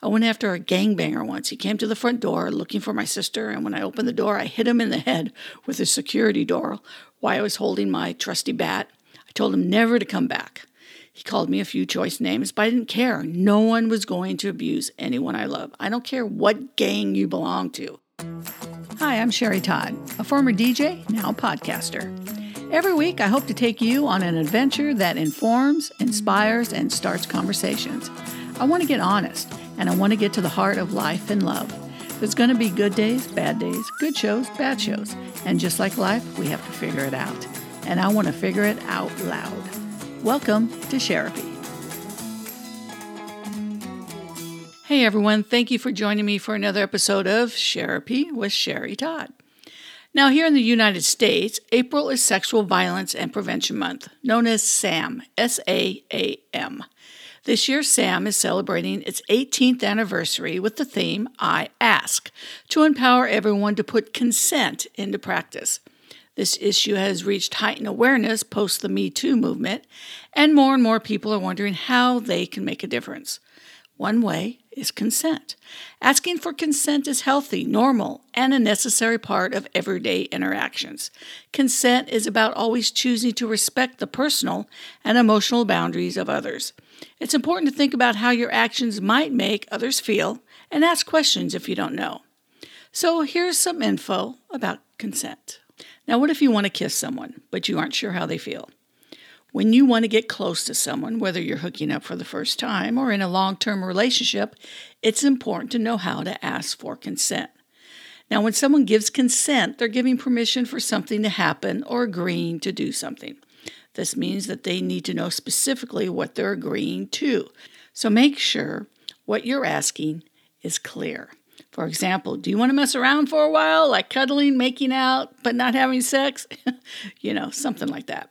I went after a gangbanger once. He came to the front door looking for my sister, and when I opened the door, I hit him in the head with the security door while I was holding my trusty bat. I told him never to come back. He called me a few choice names, but I didn't care. No one was going to abuse anyone I love. I don't care what gang you belong to. Hi, I'm Sherry Todd, a former DJ, now podcaster. Every week, I hope to take you on an adventure that informs, inspires, and starts conversations. I want to get honest, and I want to get to the heart of life and love. There's going to be good days, bad days, good shows, bad shows. And just like life, we have to figure it out. And I want to figure it out loud. Welcome to Sherapy. Hey everyone, thank you for joining me for another episode of Sherapy with Sherry Todd. Now, here in the United States, April is Sexual Violence and Prevention Month, known as SAAM, S A A M. This year, SAAM is celebrating its 18th anniversary with the theme I Ask to empower everyone to put consent into practice. This issue has reached heightened awareness post the Me Too movement, and more and more people are wondering how they can make a difference. One way is consent. Asking for consent is healthy, normal, and a necessary part of everyday interactions. Consent is about always choosing to respect the personal and emotional boundaries of others. It's important to think about how your actions might make others feel and ask questions if you don't know. So, here's some info about consent. Now, what if you want to kiss someone, but you aren't sure how they feel? When you want to get close to someone, whether you're hooking up for the first time or in a long term relationship, it's important to know how to ask for consent. Now, when someone gives consent, they're giving permission for something to happen or agreeing to do something. This means that they need to know specifically what they're agreeing to. So make sure what you're asking is clear. For example, do you want to mess around for a while, like cuddling, making out, but not having sex? you know, something like that.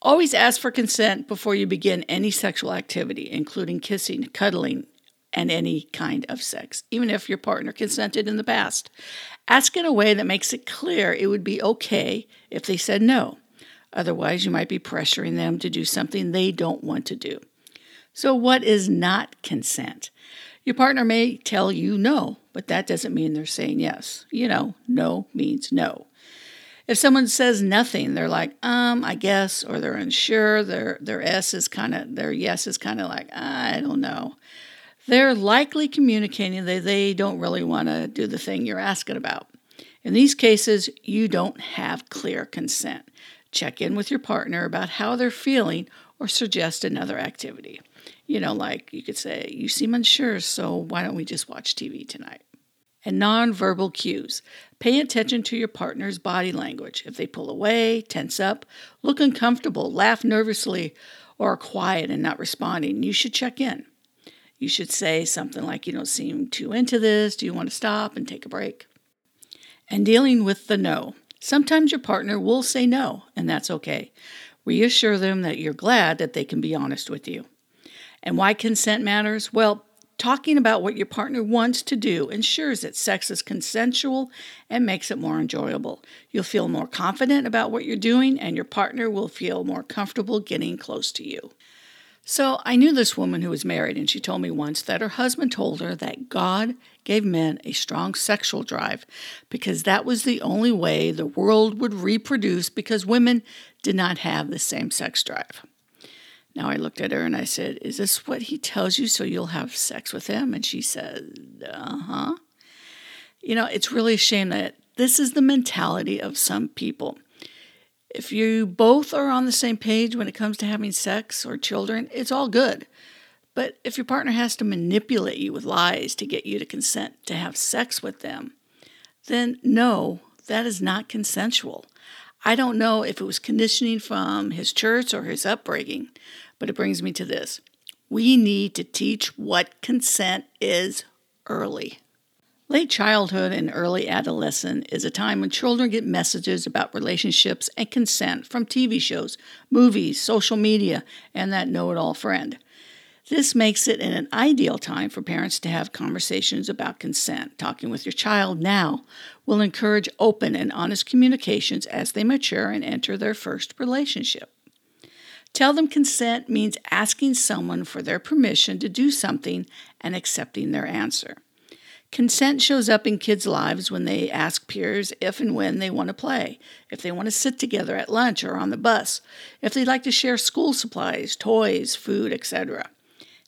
Always ask for consent before you begin any sexual activity, including kissing, cuddling, and any kind of sex, even if your partner consented in the past. Ask in a way that makes it clear it would be okay if they said no. Otherwise, you might be pressuring them to do something they don't want to do. So, what is not consent? Your partner may tell you no, but that doesn't mean they're saying yes. You know, no means no. If someone says nothing, they're like, um, I guess, or they're unsure. Their their S is kind of their yes is kind of like, I don't know. They're likely communicating that they don't really want to do the thing you're asking about. In these cases, you don't have clear consent. Check in with your partner about how they're feeling or suggest another activity. You know, like you could say, You seem unsure, so why don't we just watch TV tonight? And nonverbal cues. Pay attention to your partner's body language. If they pull away, tense up, look uncomfortable, laugh nervously, or are quiet and not responding, you should check in. You should say something like, You don't seem too into this. Do you want to stop and take a break? And dealing with the no. Sometimes your partner will say no, and that's okay. Reassure them that you're glad that they can be honest with you. And why consent matters? Well, talking about what your partner wants to do ensures that sex is consensual and makes it more enjoyable. You'll feel more confident about what you're doing, and your partner will feel more comfortable getting close to you. So, I knew this woman who was married, and she told me once that her husband told her that God gave men a strong sexual drive because that was the only way the world would reproduce because women did not have the same sex drive. Now I looked at her and I said, Is this what he tells you so you'll have sex with him? And she said, Uh huh. You know, it's really a shame that this is the mentality of some people. If you both are on the same page when it comes to having sex or children, it's all good. But if your partner has to manipulate you with lies to get you to consent to have sex with them, then no, that is not consensual. I don't know if it was conditioning from his church or his upbringing, but it brings me to this. We need to teach what consent is early. Late childhood and early adolescence is a time when children get messages about relationships and consent from TV shows, movies, social media, and that know it all friend. This makes it an ideal time for parents to have conversations about consent. Talking with your child now will encourage open and honest communications as they mature and enter their first relationship. Tell them consent means asking someone for their permission to do something and accepting their answer. Consent shows up in kids' lives when they ask peers if and when they want to play, if they want to sit together at lunch or on the bus, if they'd like to share school supplies, toys, food, etc.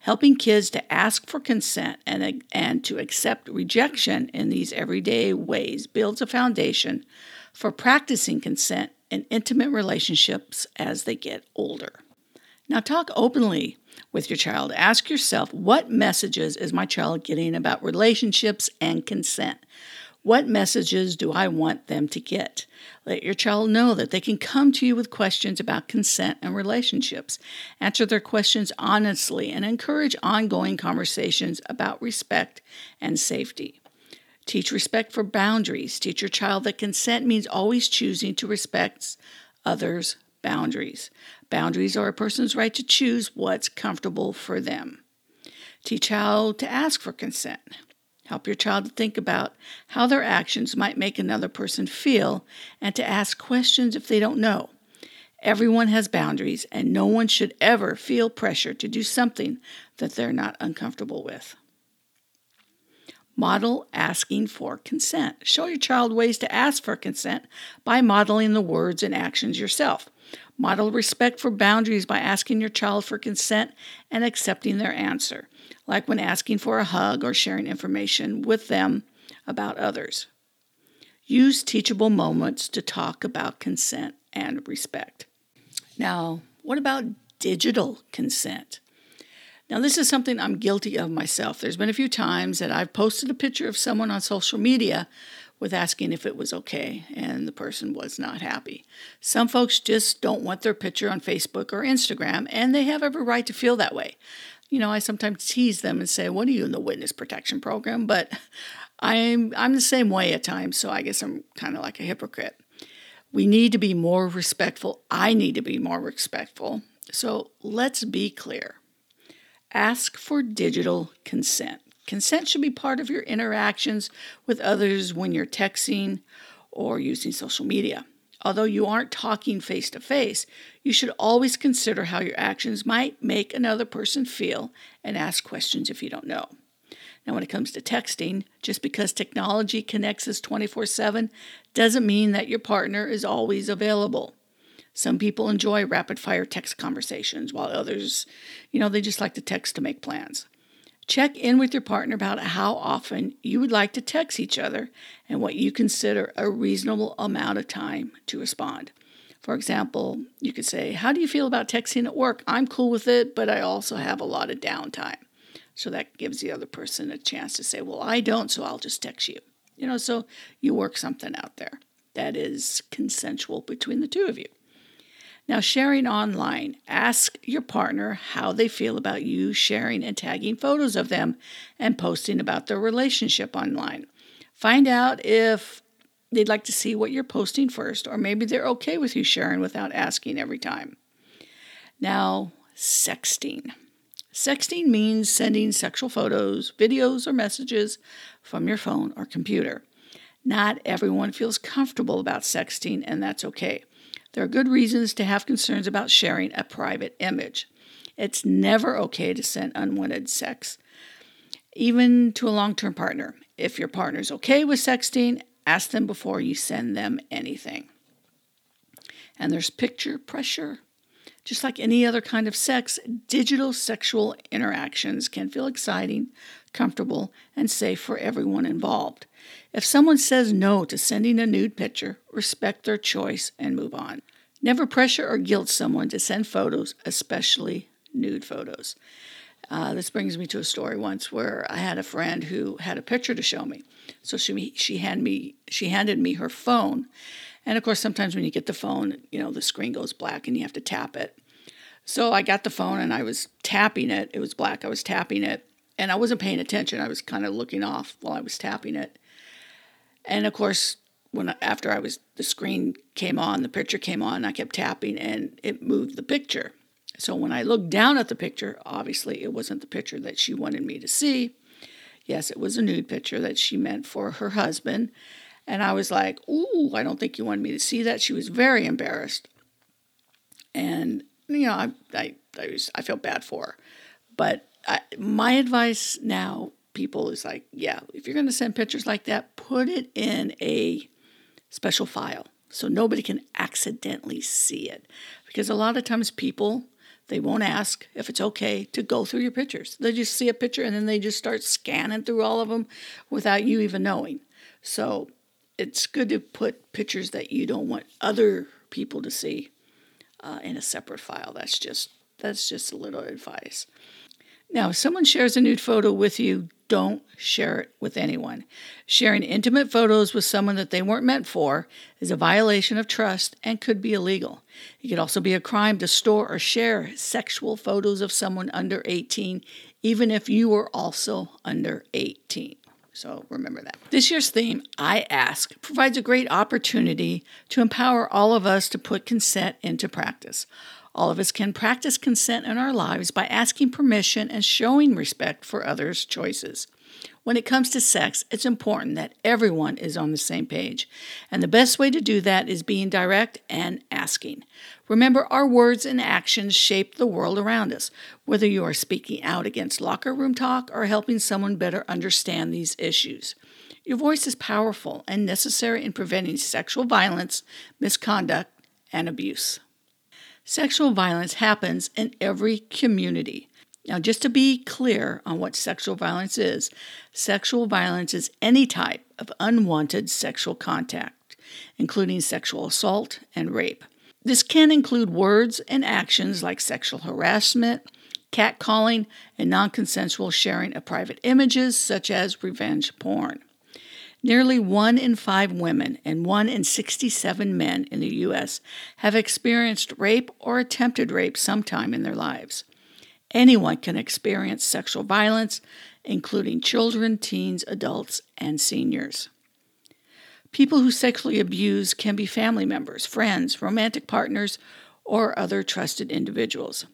Helping kids to ask for consent and, and to accept rejection in these everyday ways builds a foundation for practicing consent in intimate relationships as they get older. Now, talk openly with your child. Ask yourself what messages is my child getting about relationships and consent? What messages do I want them to get? Let your child know that they can come to you with questions about consent and relationships. Answer their questions honestly and encourage ongoing conversations about respect and safety. Teach respect for boundaries. Teach your child that consent means always choosing to respect others' boundaries. Boundaries are a person's right to choose what's comfortable for them. Teach how to ask for consent. Help your child to think about how their actions might make another person feel and to ask questions if they don't know. Everyone has boundaries, and no one should ever feel pressure to do something that they're not uncomfortable with. Model asking for consent. Show your child ways to ask for consent by modeling the words and actions yourself. Model respect for boundaries by asking your child for consent and accepting their answer, like when asking for a hug or sharing information with them about others. Use teachable moments to talk about consent and respect. Now, what about digital consent? Now, this is something I'm guilty of myself. There's been a few times that I've posted a picture of someone on social media with asking if it was okay, and the person was not happy. Some folks just don't want their picture on Facebook or Instagram, and they have every right to feel that way. You know, I sometimes tease them and say, What are you in the witness protection program? But I'm, I'm the same way at times, so I guess I'm kind of like a hypocrite. We need to be more respectful. I need to be more respectful. So let's be clear. Ask for digital consent. Consent should be part of your interactions with others when you're texting or using social media. Although you aren't talking face to face, you should always consider how your actions might make another person feel and ask questions if you don't know. Now, when it comes to texting, just because technology connects us 24 7 doesn't mean that your partner is always available. Some people enjoy rapid fire text conversations, while others, you know, they just like to text to make plans. Check in with your partner about how often you would like to text each other and what you consider a reasonable amount of time to respond. For example, you could say, How do you feel about texting at work? I'm cool with it, but I also have a lot of downtime. So that gives the other person a chance to say, Well, I don't, so I'll just text you. You know, so you work something out there that is consensual between the two of you. Now, sharing online, ask your partner how they feel about you sharing and tagging photos of them and posting about their relationship online. Find out if they'd like to see what you're posting first, or maybe they're okay with you sharing without asking every time. Now, sexting. Sexting means sending sexual photos, videos, or messages from your phone or computer. Not everyone feels comfortable about sexting, and that's okay. There are good reasons to have concerns about sharing a private image. It's never okay to send unwanted sex, even to a long term partner. If your partner's okay with sexting, ask them before you send them anything. And there's picture pressure. Just like any other kind of sex, digital sexual interactions can feel exciting, comfortable, and safe for everyone involved. If someone says no to sending a nude picture, respect their choice and move on. Never pressure or guilt someone to send photos, especially nude photos. Uh, this brings me to a story once where I had a friend who had a picture to show me. So she she handed me she handed me her phone, and of course sometimes when you get the phone, you know the screen goes black and you have to tap it. So I got the phone and I was tapping it. It was black. I was tapping it, and I wasn't paying attention. I was kind of looking off while I was tapping it. And of course, when after I was the screen came on, the picture came on, I kept tapping and it moved the picture. So when I looked down at the picture, obviously it wasn't the picture that she wanted me to see. Yes, it was a nude picture that she meant for her husband. And I was like, "Ooh, I don't think you wanted me to see that." She was very embarrassed. And you know, I I I, was, I felt bad for her. But I, my advice now, people, is like, yeah, if you're going to send pictures like that, put it in a special file so nobody can accidentally see it. Because a lot of times people they won't ask if it's okay to go through your pictures. They just see a picture and then they just start scanning through all of them without you even knowing. So it's good to put pictures that you don't want other people to see uh, in a separate file. That's just that's just a little advice. Now, if someone shares a nude photo with you, don't share it with anyone. Sharing intimate photos with someone that they weren't meant for is a violation of trust and could be illegal. It could also be a crime to store or share sexual photos of someone under 18, even if you were also under 18. So remember that. This year's theme, I Ask, provides a great opportunity to empower all of us to put consent into practice. All of us can practice consent in our lives by asking permission and showing respect for others' choices. When it comes to sex, it's important that everyone is on the same page. And the best way to do that is being direct and asking. Remember, our words and actions shape the world around us, whether you are speaking out against locker room talk or helping someone better understand these issues. Your voice is powerful and necessary in preventing sexual violence, misconduct, and abuse. Sexual violence happens in every community. Now, just to be clear on what sexual violence is, sexual violence is any type of unwanted sexual contact, including sexual assault and rape. This can include words and actions like sexual harassment, catcalling, and non consensual sharing of private images, such as revenge porn. Nearly one in five women and one in 67 men in the U.S. have experienced rape or attempted rape sometime in their lives. Anyone can experience sexual violence, including children, teens, adults, and seniors. People who sexually abuse can be family members, friends, romantic partners, or other trusted individuals.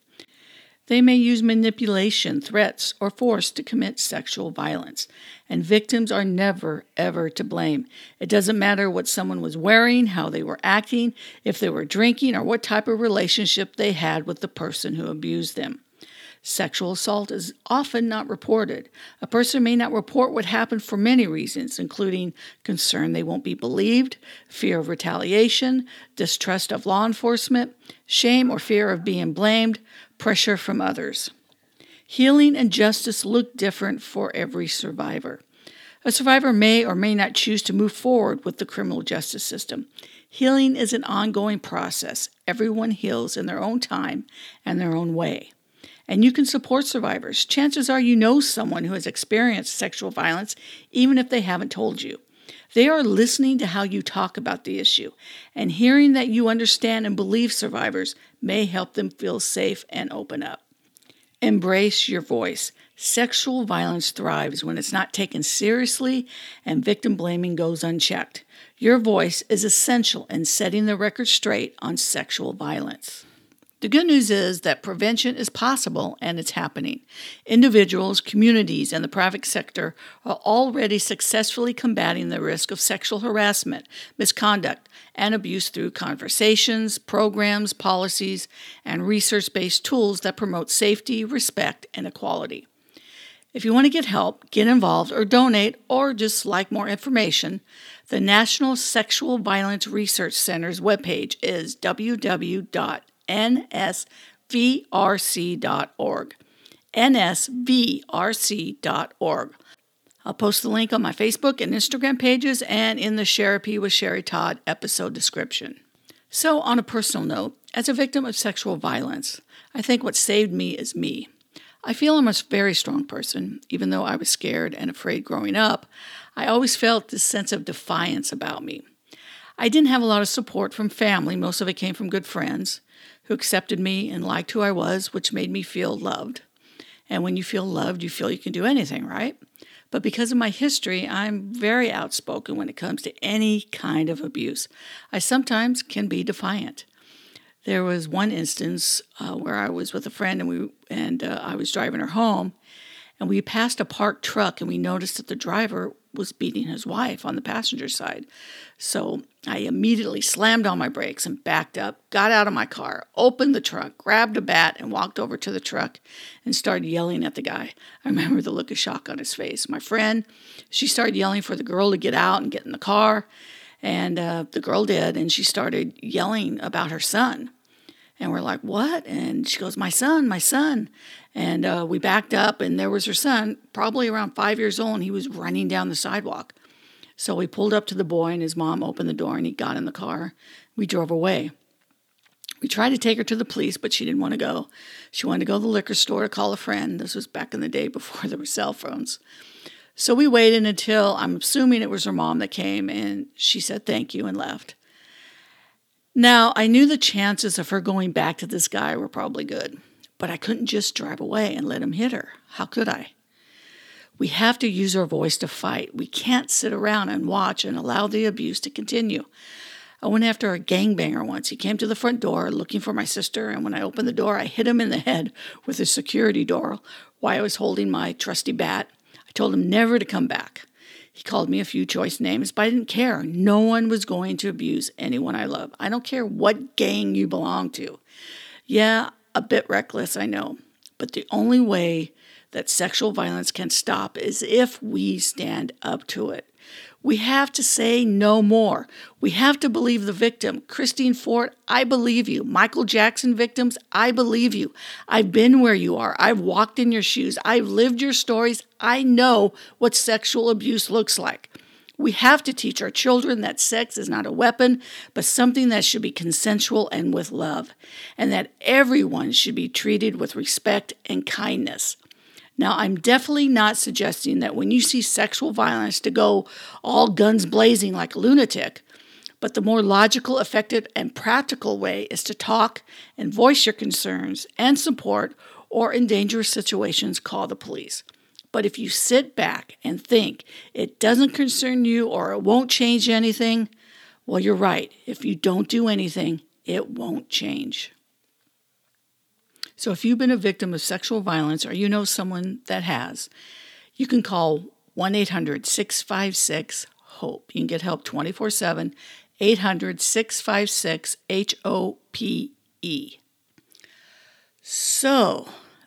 They may use manipulation, threats, or force to commit sexual violence, and victims are never, ever to blame. It doesn't matter what someone was wearing, how they were acting, if they were drinking, or what type of relationship they had with the person who abused them. Sexual assault is often not reported. A person may not report what happened for many reasons, including concern they won't be believed, fear of retaliation, distrust of law enforcement, shame or fear of being blamed, pressure from others. Healing and justice look different for every survivor. A survivor may or may not choose to move forward with the criminal justice system. Healing is an ongoing process. Everyone heals in their own time and their own way and you can support survivors. Chances are you know someone who has experienced sexual violence, even if they haven't told you. They are listening to how you talk about the issue, and hearing that you understand and believe survivors may help them feel safe and open up. Embrace your voice. Sexual violence thrives when it's not taken seriously and victim blaming goes unchecked. Your voice is essential in setting the record straight on sexual violence. The good news is that prevention is possible and it's happening. Individuals, communities, and the private sector are already successfully combating the risk of sexual harassment, misconduct, and abuse through conversations, programs, policies, and research based tools that promote safety, respect, and equality. If you want to get help, get involved, or donate, or just like more information, the National Sexual Violence Research Center's webpage is www nsvrc.org. nsvrc.org. I'll post the link on my Facebook and Instagram pages and in the Sherapy with Sherry Todd episode description. So, on a personal note, as a victim of sexual violence, I think what saved me is me. I feel I'm a very strong person. Even though I was scared and afraid growing up, I always felt this sense of defiance about me. I didn't have a lot of support from family, most of it came from good friends who accepted me and liked who I was, which made me feel loved. And when you feel loved, you feel you can do anything, right? But because of my history, I'm very outspoken when it comes to any kind of abuse. I sometimes can be defiant. There was one instance uh, where I was with a friend and we and uh, I was driving her home, And we passed a parked truck and we noticed that the driver was beating his wife on the passenger side. So I immediately slammed on my brakes and backed up, got out of my car, opened the trunk, grabbed a bat, and walked over to the truck and started yelling at the guy. I remember the look of shock on his face. My friend, she started yelling for the girl to get out and get in the car. And uh, the girl did, and she started yelling about her son. And we're like, what? And she goes, my son, my son. And uh, we backed up, and there was her son, probably around five years old, and he was running down the sidewalk. So we pulled up to the boy, and his mom opened the door, and he got in the car. We drove away. We tried to take her to the police, but she didn't want to go. She wanted to go to the liquor store to call a friend. This was back in the day before there were cell phones. So we waited until I'm assuming it was her mom that came, and she said thank you and left. Now, I knew the chances of her going back to this guy were probably good. But I couldn't just drive away and let him hit her. How could I? We have to use our voice to fight. We can't sit around and watch and allow the abuse to continue. I went after a gangbanger once. He came to the front door looking for my sister, and when I opened the door, I hit him in the head with a security door while I was holding my trusty bat. I told him never to come back. He called me a few choice names, but I didn't care. No one was going to abuse anyone I love. I don't care what gang you belong to. Yeah, a bit reckless, I know, but the only way that sexual violence can stop is if we stand up to it. We have to say no more. We have to believe the victim. Christine Ford, I believe you. Michael Jackson victims, I believe you. I've been where you are. I've walked in your shoes. I've lived your stories. I know what sexual abuse looks like. We have to teach our children that sex is not a weapon, but something that should be consensual and with love, and that everyone should be treated with respect and kindness. Now, I'm definitely not suggesting that when you see sexual violence to go all guns blazing like a lunatic, but the more logical, effective, and practical way is to talk and voice your concerns and support, or in dangerous situations, call the police. But if you sit back and think it doesn't concern you or it won't change anything, well, you're right. If you don't do anything, it won't change. So if you've been a victim of sexual violence or you know someone that has, you can call 1 800 656 HOPE. You can get help 24 7, 800 656 H O P E. So,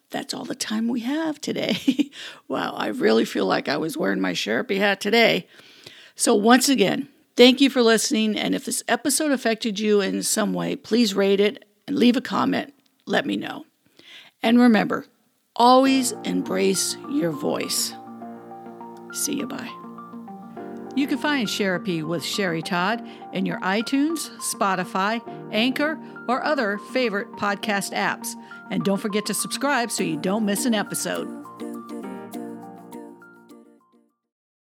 that's all the time we have today. wow, I really feel like I was wearing my Sherapy hat today. So, once again, thank you for listening. And if this episode affected you in some way, please rate it and leave a comment. Let me know. And remember, always embrace your voice. See you. Bye. You can find Sherapy with Sherry Todd in your iTunes, Spotify, Anchor, or other favorite podcast apps. And don't forget to subscribe so you don't miss an episode.